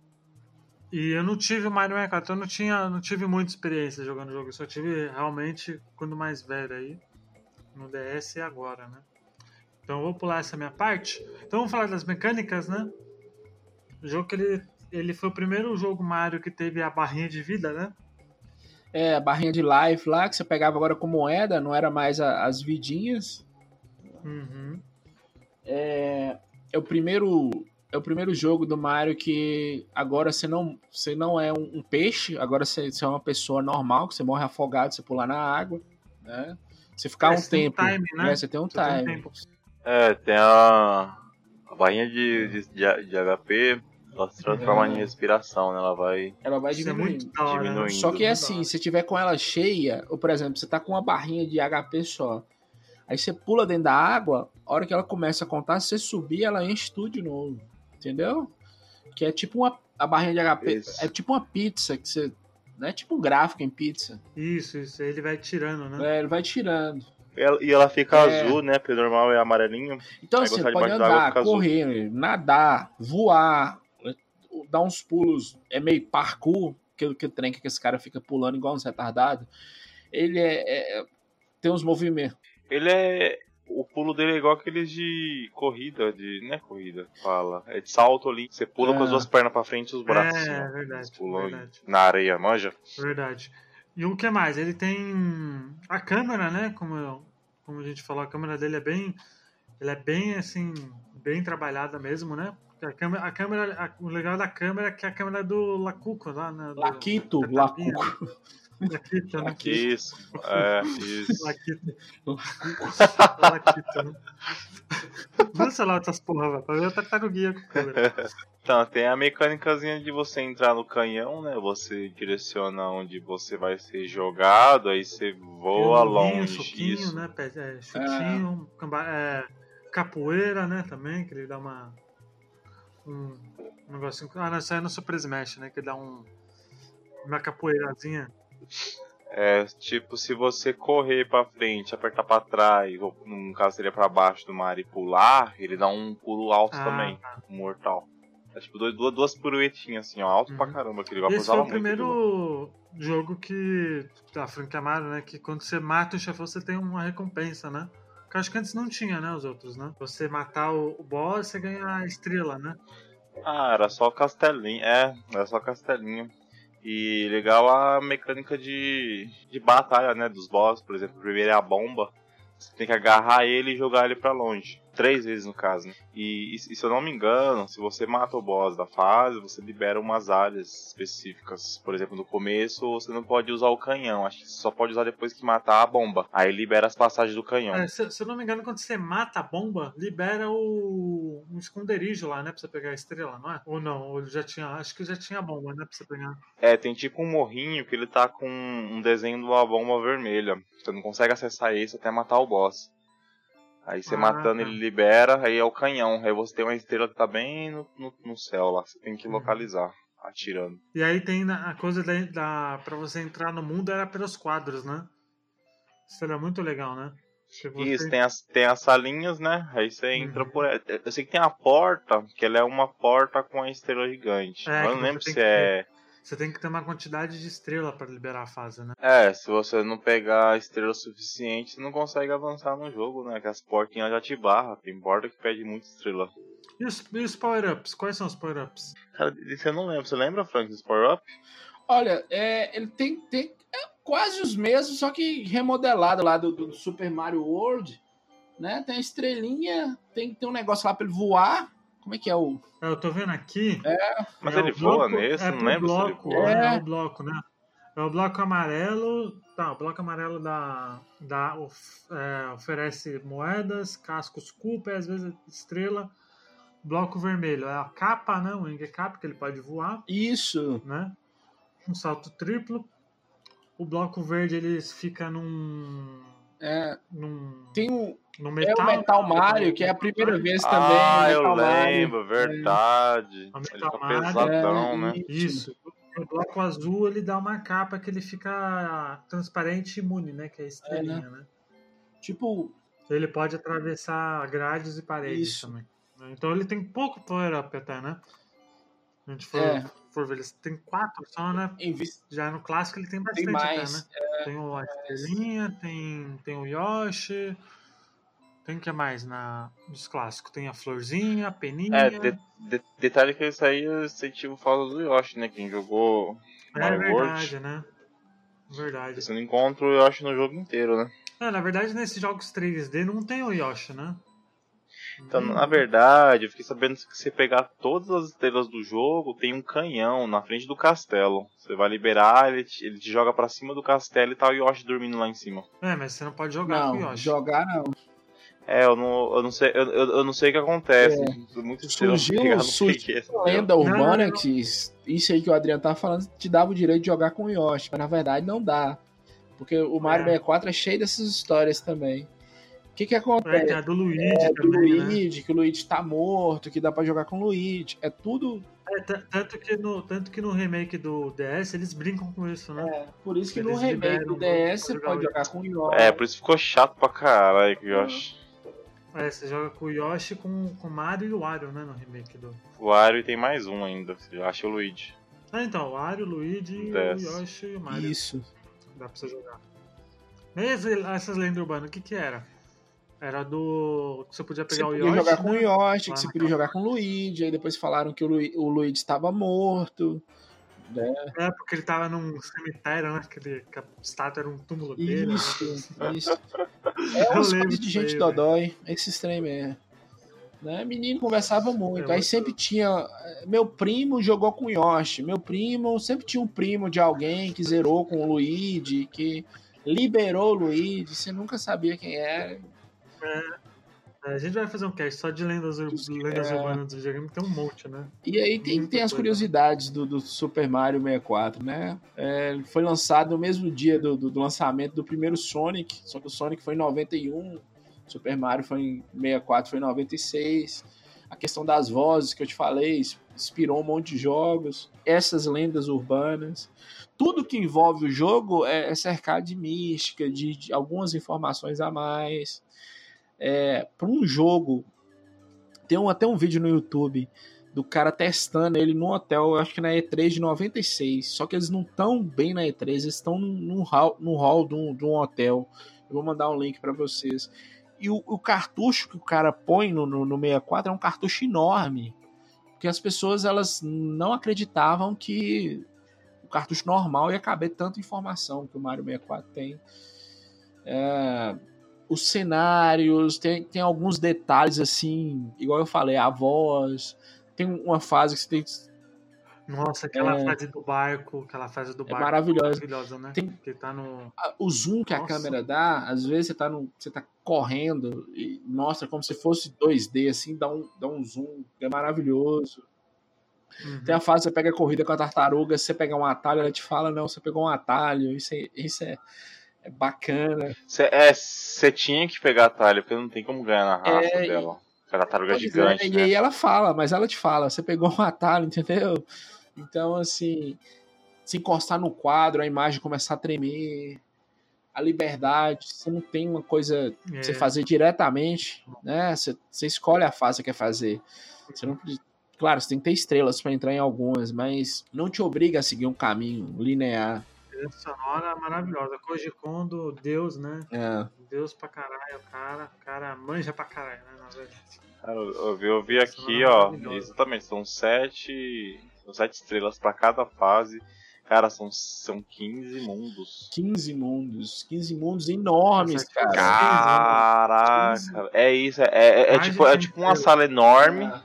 E eu não tive o Mario 64, eu não, tinha, não tive muita experiência jogando jogo. Eu só tive realmente quando mais velho aí, no DS e agora, né? Então eu vou pular essa minha parte. Então vamos falar das mecânicas, né? O jogo que ele, ele foi o primeiro jogo Mario que teve a barrinha de vida, né? É, a barrinha de life lá que você pegava agora com moeda, não era mais a- as vidinhas. Uhum. É, é o primeiro é o primeiro jogo do Mario que agora você não você não é um, um peixe, agora você, você é uma pessoa normal, que você morre afogado, você pular na água, né? Você ficar É, um você tem um tempo, time, né? né? Você tem um Você tem um time. tempo. É, tem a, a barrinha de, de, de, de HP, ela se transforma em respiração, né? Ela vai Ela vai é diminuindo. hora. né? diminuindo. Só que é assim, se tiver com ela cheia, ou por exemplo, você tá com uma barrinha de HP só. Aí você pula dentro da água, a hora que ela começa a contar, se você subir, ela enche tudo de novo. Entendeu? Que é tipo uma. A barrinha de HP. Isso. É tipo uma pizza que você. Não é tipo um gráfico em pizza. Isso, isso. Aí ele vai tirando, né? É, ele vai tirando. E ela, fica É. azul, né? Porque o normal é amarelinho. Então, Aí assim, de pode andar, fica azul. correr, nadar, voar, dar uns pulos. É meio parkour, que, que o trem que esse cara fica pulando igual uns retardados. Ele é, é- tem uns movimentos. Ele é. O pulo dele é igual aqueles de corrida, de. Não é corrida, fala. É de salto ali. Você pula É. com as duas pernas pra frente e os braços. assim, É, verdade, Você pula verdade. na areia, manja? Verdade. E o que mais? Ele tem a câmera, né? Como, como a gente falou, a câmera dele é bem. Ele é bem assim, bem trabalhada mesmo, né? Porque a câmera, a câmera a- o legal da câmera é que a câmera é do Lacuco lá, né? Laquito. Lacuco. Laquito, né? Isso. É, isso. Laquito. Laquito, né? Vamos lá outras porra, velho. Pra ver a tartaruguinha com câmera. Então, tem a mecânicazinha de você entrar no canhão, né? Você direciona onde você vai ser jogado, aí você voa um longe. Soquinho, Isso. né? é, chutinho, camba- é, capoeira, né? Também, que ele dá uma. Um, um negocinho. Ah, não, isso aí é no Super Smash, né? Que ele dá um. Uma capoeirazinha. É, tipo, se você correr pra frente, apertar pra trás, ou no caso seria pra baixo do mar e pular, ele dá um pulo alto Ah, também, um mortal. É tipo duas, duas, duas piruetinhas assim, ó, alto pra Uhum. caramba, que ele Esse foi o primeiro jogo que. Da franquia Mario, né? Que quando você mata o chefão, você tem uma recompensa, né? Que eu acho que antes não tinha, né? Os outros, né? Você matar o, o boss, você ganha a estrela, né? Ah, era só castelinho, é, era só castelinho. E legal a mecânica de, de batalha, né, dos boss, por exemplo, primeiro é a bomba, você tem que agarrar ele e jogar ele pra longe. Três vezes no caso, né? E, e, se eu não me engano, se você mata o boss da fase, você libera umas áreas específicas. Por exemplo, no começo você não pode usar o canhão, acho que você só pode usar depois que matar a bomba. Aí libera as passagens do canhão. É, se, se, eu não me engano, quando você mata a bomba, libera o um esconderijo lá, né? Pra você pegar a estrela, não é? Ou não? Ou já tinha. Acho que já tinha a bomba, né? Pra você pegar. É, tem tipo um morrinho que ele tá com um desenho de uma bomba vermelha. Você não consegue acessar isso até matar o boss. Aí você ah, matando tá. ele libera, aí é o canhão. Aí você tem uma estrela que tá bem no, no, no céu lá. Você tem que uhum. localizar, atirando. E aí tem a coisa da, da. pra você entrar no mundo era pelos quadros, né? Isso era muito legal, né? Você... Isso, tem as, tem as salinhas, né? Aí você entra uhum. por. Eu sei que tem a porta, que ela é uma porta com a estrela gigante. É, eu não lembro se que... é você tem que ter uma quantidade de estrela para liberar a fase, né? É, se você não pegar estrela suficiente, você não consegue avançar no jogo, né? Que as portinhas já te barram. Tem porta que pede muita estrela. E os, e os power-ups? Quais são os power-ups? Cara, isso eu não lembro. Você lembra, Frank, dos power-ups? Olha, é, ele tem, tem é quase os mesmos, só que remodelado lá do, do Super Mario World. Né? Tem a estrelinha, tem, tem um negócio lá pra ele voar. Como é que é o. É, eu tô vendo aqui. É. Mas é ele voa nesse, é não lembro bloco, se ele voa. É. é o bloco, né? É o bloco amarelo. Tá, o bloco amarelo dá, dá, é, oferece moedas, cascos culpa às vezes estrela. Bloco vermelho é a capa, né? O wing cap, que ele pode voar. Isso. Né? Um salto triplo. O bloco verde ele fica num. É. Num, tem um, no metal, é o Metal Mario, que é a primeira vez também. Ah, eu lembro, Mario. verdade. É. Ele fica pesadão, é, né? Isso. O bloco azul ele dá uma capa que ele fica transparente e imune, né? Que é a estrelinha, é, né? né? Tipo. Ele pode atravessar grades e paredes Isso. também. Então ele tem pouco power up até, né? A gente for, é. for ver, ele tem quatro só, né? Já no clássico ele tem bastante tem mais, até, né? É, tem o estrelinha, tem, tem o Yoshi. Tem o que mais na, nos clássicos? Tem a florzinha, a peninha. É, de, de, detalhe que isso aí eu senti falta do Yoshi, né? Quem jogou é Mario verdade, World. né? Verdade. Você não encontra o Yoshi no jogo inteiro, né? É, na verdade, nesses jogos 3D não tem o Yoshi, né? Então, na verdade, eu fiquei sabendo que se você pegar todas as estrelas do jogo, tem um canhão na frente do castelo. Você vai liberar, ele te, ele te joga para cima do castelo e tá o Yoshi dormindo lá em cima. É, mas você não pode jogar não, com o Yoshi. Jogar não. É, eu não, eu não sei, eu, eu não sei o que acontece. É. Muito surgiu, surgiu uma lenda urbana que isso aí que o Adriano tava falando te dava o direito de jogar com o Yoshi, mas na verdade não dá. Porque o Mario é. 64 é cheio dessas histórias também. O que que acontece? É, é do Luigi é, também, do Luigi, né? que o Luigi tá morto, que dá para jogar com o Luigi. É tudo é, tanto, que no, tanto que no remake do DS eles brincam com isso, né? É, por isso que eles no remake do DS você pode jogar com o Yoshi. É, por isso ficou chato pra caralho com o Yoshi. É, você joga com o Yoshi, com, com o Mario e o Wario, né, no remake do... O Wario e tem mais um ainda, você acha o Luigi. Ah, então, o Wario, o Luigi, o Yoshi e o Mario. Isso. Dá pra você jogar. Mesmo essas lendas urbanas, o que que era? Era do. que você podia pegar você o Yoshi. jogar com o Yoshi, que você podia jogar com o Luigi, aí depois falaram que o, Lu... o Luigi estava morto. Né? É, porque ele tava num cemitério, né? Que, ele, que a estátua era um túmulo dele. Isso, né? isso. É umas coisas de gente aí, dodói. Esse estranho mesmo. Né? Menino conversava muito. É, aí sempre tinha. Meu primo jogou com o Yoshi. Meu primo sempre tinha um primo de alguém que zerou com o Luigi, que liberou o Luigi. Você nunca sabia quem era. É. A gente vai fazer um cast só de lendas, lendas é... urbanas do videogame, tem um monte, né? E aí tem, tem as curiosidades do, do, Super Mario 64, né? É, foi lançado no mesmo dia do, do, do, lançamento do primeiro Sonic, só que o Sonic foi em 91, Super Mario foi em 64, foi em 96. A questão das vozes que eu te falei inspirou um monte de jogos, essas lendas urbanas. Tudo que envolve o jogo é, é cercado de mística, de, de algumas informações a mais é, para um jogo. Tem um, até um vídeo no YouTube do cara testando ele no hotel, acho que na E3 de 96. Só que eles não estão bem na E3, eles estão no hall, no hall de, um, de um hotel. Eu vou mandar um link para vocês. E o, o, cartucho que o cara põe no, no, no 64 é um cartucho enorme. Porque as pessoas elas não acreditavam que o cartucho normal ia caber tanta informação que o Mario 64 tem. É, os cenários, tem, tem alguns detalhes assim, igual eu falei, a voz. Tem uma fase que você tem que Nossa, aquela É. fase do barco, aquela fase do É barco. maravilhosa. Maravilhosa, né? Tem- Que tá no. a- o zoom que a Nossa. câmera dá, às vezes você tá, no, você tá correndo e mostra como se fosse 2D, assim, dá um, dá um zoom, é maravilhoso. Uhum. Tem a fase que você pega a corrida com a tartaruga, se você pegar um atalho, ela te fala, não, você pegou um atalho, isso é, isso é, é bacana. Cê, é, você tinha que pegar atalho, porque não tem como ganhar na raça É, e- dela. Aquela tartaruga Pois é, gigante, E né? aí ela fala, mas ela te fala, você pegou um atalho, entendeu? Então, assim, se encostar no quadro, a imagem começar a tremer, a liberdade, você não tem uma coisa pra você É. fazer diretamente, né? Você, você escolhe a fase que você quer fazer. Você não, claro, você tem que ter estrelas para entrar em algumas, mas não te obriga a seguir um caminho linear. Trilha sonora maravilhosa. Koji Kondo, Deus, né? É. Deus pra caralho, o cara. O cara manja pra caralho, né? Na verdade. Cara, eu, vi, eu vi aqui, Nossa, ó. Exatamente, são sete. São sete estrelas pra cada fase. Cara, são, são 15 mundos. 15 mundos, 15 mundos enormes, cara. Caraca, é isso, é, é, é tipo, é tipo uma sala enorme É,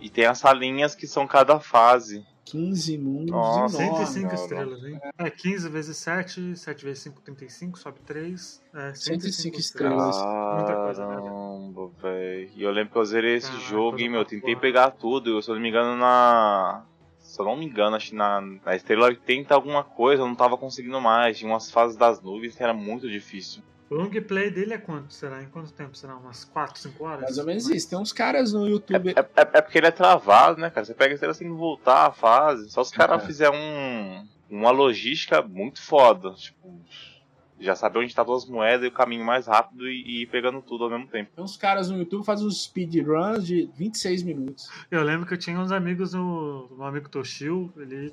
e tem as salinhas que são cada fase. 15 mundos Nossa, enormes. 105 não, estrelas, hein? É 15 vezes 7, 7 vezes 5, 35, sobe 3. É, 105 estrelas. estrelas. Muita coisa, né? Caramba, velho. E eu lembro que eu zerei esse Caraca, jogo, hein, meu. Tentei porra. pegar tudo. Se eu não me engano, na. Se eu não me engano, acho que na, na estrela 80 alguma coisa, eu não tava conseguindo mais. Tinha umas fases das nuvens que era muito difícil. O long play dele é quanto? Será? Em quanto tempo será? Umas 4, 5 horas? Mais ou menos isso. Tem uns caras no YouTube. É, é- é porque ele é travado, né, cara? Você pega a estrela sem voltar a fase. Só se o cara É. fizer um, uma logística muito foda. Tipo, já saber onde tá todas as moedas e o caminho mais rápido e, e ir pegando tudo ao mesmo tempo. Tem uns caras no YouTube que fazem uns speedruns de 26 minutos. Eu lembro que eu tinha uns amigos no. Um amigo Toshio, ele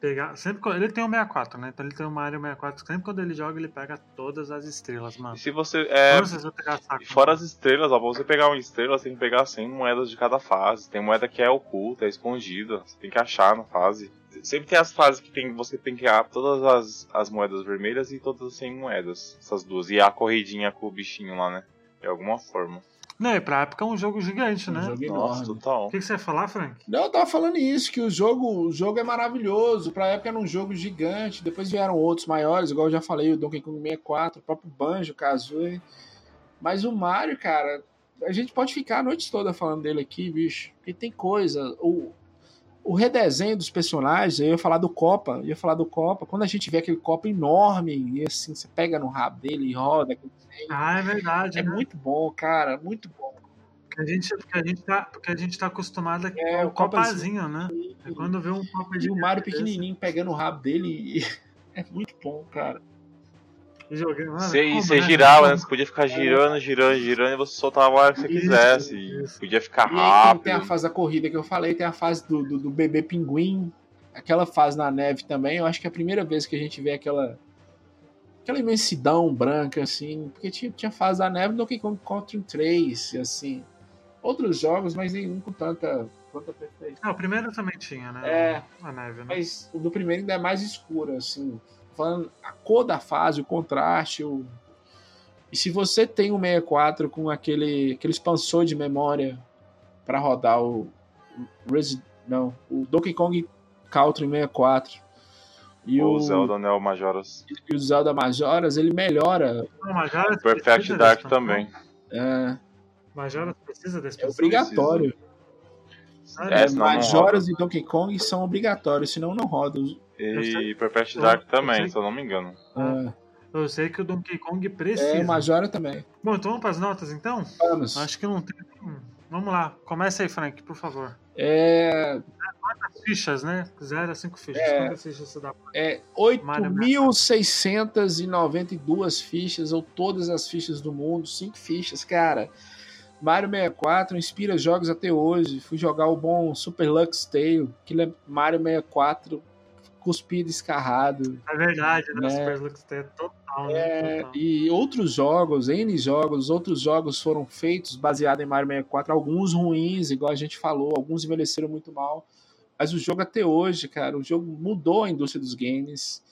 pegava. Sempre Ele tem o 64, né? Então ele tem o Mario 64. Sempre quando ele joga, ele pega todas as estrelas, mano. E se você. É, se pegar saco. Fora as estrelas, ó, pra você pegar uma estrela, você tem que pegar 100 moedas de cada fase. Tem moeda que é oculta, é escondida, você tem que achar na fase. Sempre tem as fases que tem, você tem que achar todas as, as moedas vermelhas e todas as 100 moedas, essas duas. E a corridinha com o bichinho lá, né? De alguma forma. Não, e pra época é um jogo gigante, né? Um jogo Nossa, enorme. total. O que, que você ia falar, Frank? Não, eu tava falando isso, que o jogo, o jogo é maravilhoso. Pra época era um jogo gigante. Depois vieram outros maiores, igual eu já falei, o Donkey Kong 64, o próprio Banjo, Kazooie. Mas o Mario, cara, a gente pode ficar a noite toda falando dele aqui, bicho. Porque tem coisa. O, o redesenho dos personagens, eu ia falar do Copa, eu ia falar do Copa. Quando a gente vê aquele Copa enorme, e assim, você pega no rabo dele e roda. Ah, é verdade, É né? muito bom, cara, muito bom. Porque a gente, porque a gente, tá, porque a gente tá acostumado aqui É, com o o copazinho, né? É quando vê um copa E de o Mario pequenininho pegando o rabo dele e- é muito bom, cara. Jogando, mano, Você, e como, você né? girava, né? Você podia ficar girando, girando, girando e você soltava a hora que você Isso, quisesse. Isso. podia ficar E aí tem- tem a rápido. fase da corrida que eu falei, tem a fase do, do, do bebê pinguim, aquela fase na neve também. Eu acho que é a primeira vez que a gente vê aquela aquela imensidão branca, assim, porque tinha, tinha fase da neve no Donkey Kong Country 3, assim. Outros jogos, mas nenhum com tanta, tanta perfeição. Ah, o primeiro também tinha, né? É. A neve, né? Mas o do primeiro ainda é mais escuro, assim. Falando a cor da fase, o contraste. O... E se você tem um 64 com aquele, aquele expansor de memória para rodar o Resi... não, o Donkey Kong Country 64 e O o, Zelda Neo Majora's. e o Zelda Majoras, ele melhora. Não, Majora's O Perfect precisa Dark também. É, Majora's precisa desse é obrigatório. É, senão não Majoras e Donkey Kong são obrigatórios, senão não roda. E Perfect Dark eu também, sei. se eu não me engano. É, Eu sei que o Donkey Kong precisa. é Majora também. Bom, então vamos para as notas, então? Vamos. Acho que não tem... Vamos lá, começa aí, Frank, por favor. É, As fichas, né? 0 a 5 fichas. É. Quantas fichas você dá? É Mario 8.692 fichas, ou todas as fichas do mundo, 5 fichas, cara. Mario 64 inspira jogos até hoje. Fui jogar o bom Super Lux Tale, que é Mario 64 cuspido escarrado. É verdade, né? É. Super Lux total, né? É, Total. e outros jogos, N jogos, outros jogos foram feitos baseados em Mario 64, alguns ruins, igual a gente falou, alguns envelheceram muito mal. Mas o jogo até hoje, cara, o jogo mudou a indústria dos games.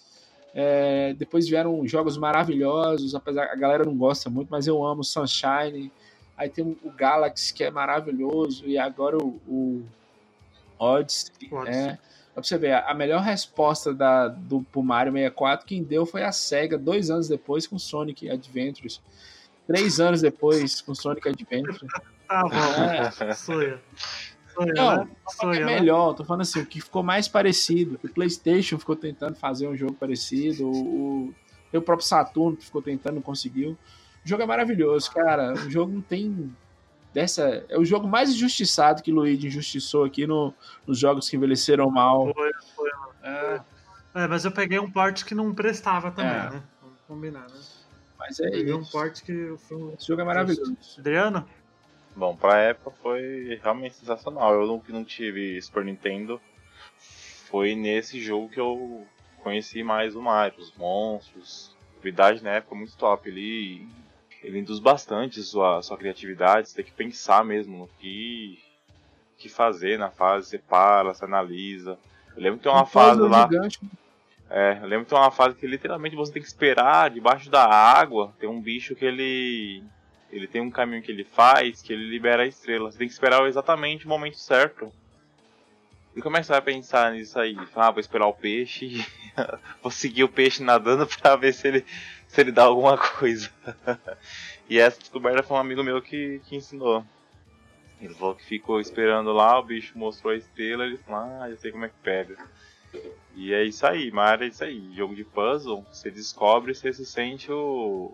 É, depois vieram jogos maravilhosos, apesar a galera não gosta muito, mas eu amo Sunshine. Aí tem o Galaxy, que é maravilhoso, e agora o, o Odyssey. Odyssey. É, pra você ver, a melhor resposta da, do, pro Mario 64 quem deu foi a SEGA, dois anos depois com Sonic Adventures. Três anos depois com Sonic Adventures. Tá bom. É. Sonha. Sonha, Não, né? é né? melhor, tô falando assim, o que ficou mais parecido. O PlayStation ficou tentando fazer um jogo parecido, o, o, o próprio Saturno ficou tentando, não conseguiu. O jogo é maravilhoso, cara. O jogo não tem. Dessa, é o jogo mais injustiçado que o Luigi injustiçou aqui no, nos jogos que envelheceram mal. Foi, foi. É, É, mas eu peguei um porte que não prestava também, É. né? Vamos combinar, né? mas é Peguei um isso. porte que foi um... Esse jogo é maravilhoso. Adriano? Bom, pra época foi realmente sensacional. Eu não, que não tive Super Nintendo. Foi nesse jogo que eu conheci mais o Mario, os monstros. A habilidade na época muito top. Ele, ele induz bastante sua, sua criatividade. Você tem que pensar mesmo no que, que fazer na fase. Você para, você analisa. Eu lembro que tem uma Um fase puzzle lá. gigante, É, eu lembro que tem uma fase que literalmente você tem que esperar debaixo da água. Tem um bicho que ele. Ele tem um caminho que ele faz que ele libera a estrela. Você tem que esperar exatamente o momento certo. E como é que você vai pensar nisso aí? Ah, vou esperar o peixe. vou seguir o peixe nadando pra ver se ele, se ele dá alguma coisa. e essa descoberta foi um amigo meu que, que ensinou. Ele falou que ficou esperando lá, o bicho mostrou a estrela, ele falou, ah, já sei como é que pega. E é isso aí, Mario é isso aí. Jogo de puzzle, você descobre, você se sente o.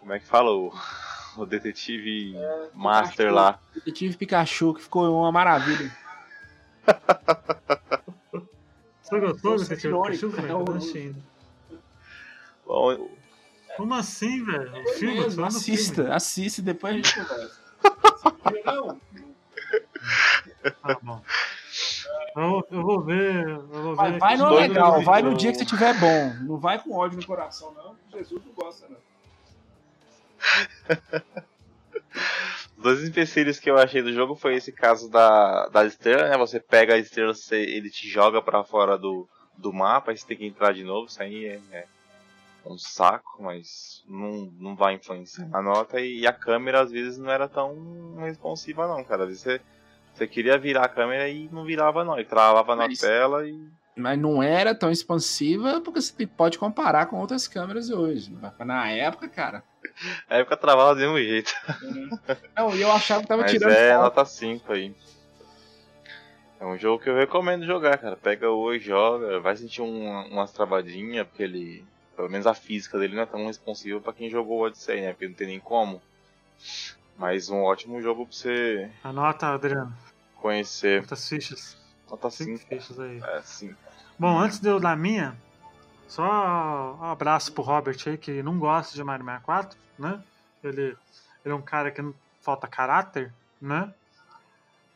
Como é que fala? O, o detetive master Pikachu. lá. Detetive Pikachu, que ficou uma maravilha. Você gostou Nossa, desse que tipo irônico, de é Eu não achei ainda. Bom, Como assim, velho? No assista, filme. assista e depois a gente conversa. Não, Tá bom. Eu, eu vou ver. Eu vou Vai, ver vai no dois legal, vai no dia que você tiver bom. Não vai com ódio no coração, não. Jesus não gosta, não. Os dois empecilhos que eu achei do jogo foi esse caso da, da estrela, né? Você pega a estrela, você, ele te joga pra fora do, do mapa, aí você tem que entrar de novo, isso aí é, é um saco, mas não, não vai influenciar na nota. E a câmera às vezes não era tão responsiva não, cara. Às vezes você, você queria virar a câmera e não virava não, ele travava na Mas- tela e... Mas não era tão expansiva porque você pode comparar com outras câmeras hoje. Na época, cara. A época travava do mesmo jeito. Não, e eu achava que tava Mas tirando é foto. nota 5 aí. É um jogo que eu recomendo jogar, cara. Pega hoje, joga, vai sentir um, umas travadinhas, porque ele. Pelo menos a física dele não é tão responsiva pra quem jogou o Odyssey, né? Porque não tem nem como. Mas um ótimo jogo pra você Anota, Adriano. conhecer. Quantas fichas? Nota Cinco 5. fichas aí. É, 5. Bom, antes de eu dar a minha, só um abraço pro Robert aí, que não gosta de Mario 64, né? Ele, ele é um cara que não falta caráter, né?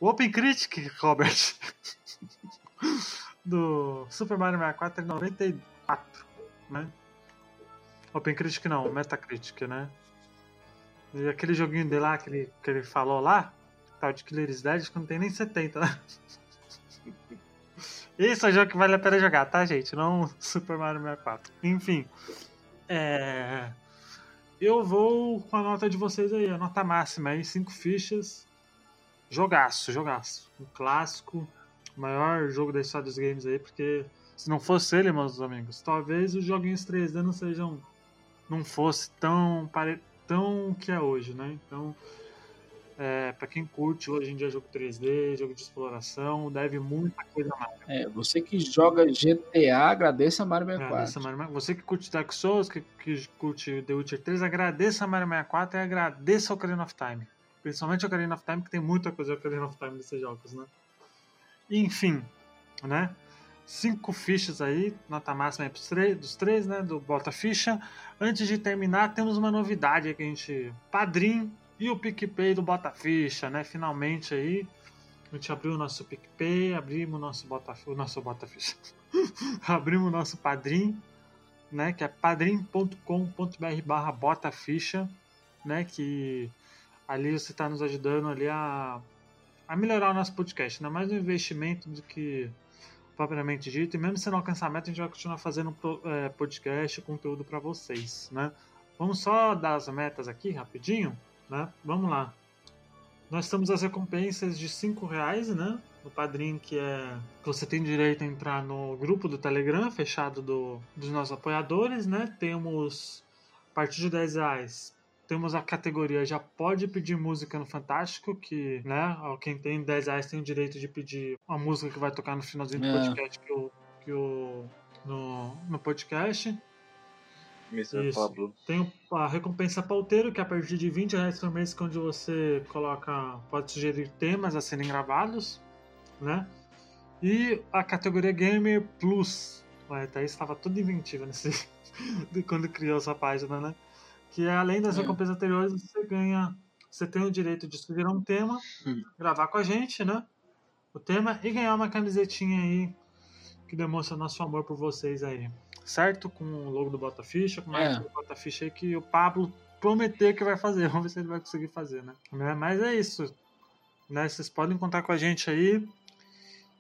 O Open Critic, Robert, do Super Mario 64 é 94, né? Open Critic não, Metacritic, né? E aquele joguinho dele lá, que ele, que ele falou lá, tal de Killer is Dead, que não tem nem 70, né? Esse é o jogo que vale a pena jogar, tá, gente? Não Super Mario 64. Enfim. É... Eu vou com a nota de vocês aí, a nota máxima aí, 5 fichas. Jogaço, jogaço. Um clássico, o maior jogo da história dos games aí, porque se não fosse ele, meus amigos, talvez os joguinhos 3D não sejam. Não fosse tão, tão que é hoje, né? Então. É, para quem curte hoje em dia jogo 3D, jogo de exploração, deve muita coisa mais. É, você que joga GTA, agradeça a Mario 64. Agradeça a Mario 64. Você que curte Dark Souls, que, que curte The Witcher 3, agradeça a Mario 64 e agradeça ao Ocarina of Time. Principalmente ao Ocarina of Time, que tem muita coisa do Ocarina of Time nesses jogos, né? Enfim, né? Cinco fichas aí, nota máxima três, dos três, né? Do Bota Ficha. Antes de terminar, temos uma novidade que a gente. Padrim e o PicPay do Bota Ficha, né? Finalmente aí. A gente abriu o nosso PicPay, abrimos o nosso Bota, o nosso Bota Ficha. abrimos o nosso Padrim, né? Que é padrim.com.br barra Bota Ficha, né? Que ali você está nos ajudando ali a, a melhorar o nosso podcast, né? Mais um investimento do que propriamente dito. E mesmo se não alcançar a meta, a gente vai continuar fazendo é, podcast, conteúdo para vocês, né? Vamos só dar as metas aqui rapidinho, né? Vamos lá. Nós temos as recompensas de 5 reais, né? No padrinho que é que você tem direito a entrar no grupo do Telegram fechado do, dos nossos apoiadores, né? Temos a partir de 10 reais temos a categoria já pode pedir música no Fantástico, que, né, quem tem 10 reais tem o direito de pedir a música que vai tocar no finalzinho do É. podcast que o, que o no, no podcast. Mr. Isso. Pablo. Tem a recompensa pauteiro, que é a partir de 20 reais por mês, é onde você coloca, pode sugerir temas a serem gravados, né? E a categoria Gamer Plus. Ué, até estava tudo inventivo nesse, de quando criou essa página, né? Que é, além das É. recompensas anteriores, você ganha. Você tem o direito de sugerir um tema, Hum. gravar com a gente, né? O tema e ganhar uma camisetinha aí que demonstra nosso amor por vocês aí. Certo? Com o logo do Bota Ficha, com o É. do Bota Ficha aí que o Pablo prometeu que vai fazer. Vamos ver se ele vai conseguir fazer, né? Né? Mas é isso. Né? Vocês podem contar com a gente aí.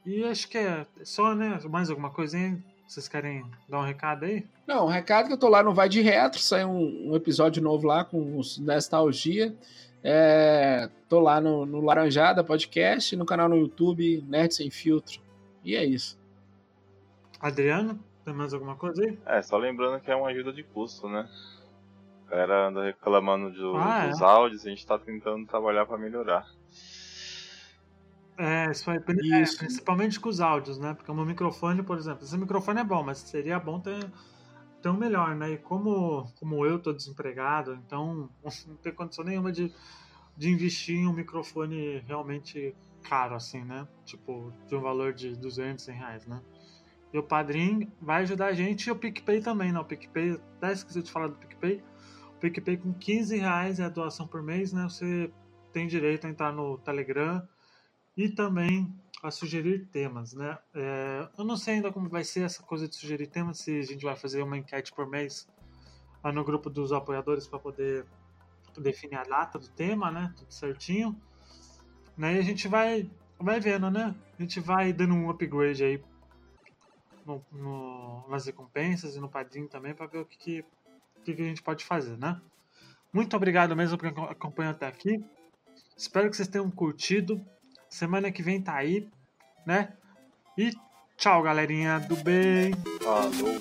E acho que é só, né? Mais alguma coisinha? Vocês querem dar um recado aí? Não, o recado que eu tô lá no Vai de Retro, saiu um, um episódio novo lá com os Nostalgia. É, tô lá no, no Laranjada Podcast, no canal no YouTube, Nerd Sem Filtro. E é isso. Adriano, tem mais alguma coisa aí? É, só lembrando que é uma ajuda de custo, né? A galera anda reclamando do- Ah, é. dos áudios, a gente tá tentando trabalhar pra melhorar. É, isso aí, é, Isso. principalmente com os áudios, né? Porque o meu microfone, por exemplo, esse microfone é bom, mas seria bom ter, ter um melhor, né? E como, como eu tô desempregado, então não tenho condição nenhuma de, de investir em um microfone realmente caro, assim, né? Tipo, de um valor de 200, 100 reais, né? E o Padrim vai ajudar a gente e o PicPay também, né? O PicPay, até esqueci de falar do PicPay. O PicPay com 15 reais é a doação por mês, né? Você tem direito a entrar no Telegram e também a sugerir temas, né? É, eu não sei ainda como vai ser essa coisa de sugerir temas, se a gente vai fazer uma enquete por mês lá no grupo dos apoiadores para poder definir a data do tema, né? Tudo certinho. Né? E a gente vai, vai vendo, né? A gente vai dando um upgrade aí no, no- nas recompensas e no padrinho também para ver o que, que, que que a gente pode fazer, né? Muito obrigado mesmo por acom- acompanhar até aqui. Espero que vocês tenham curtido. Semana que vem tá aí, né? E tchau, galerinha do bem. Falou.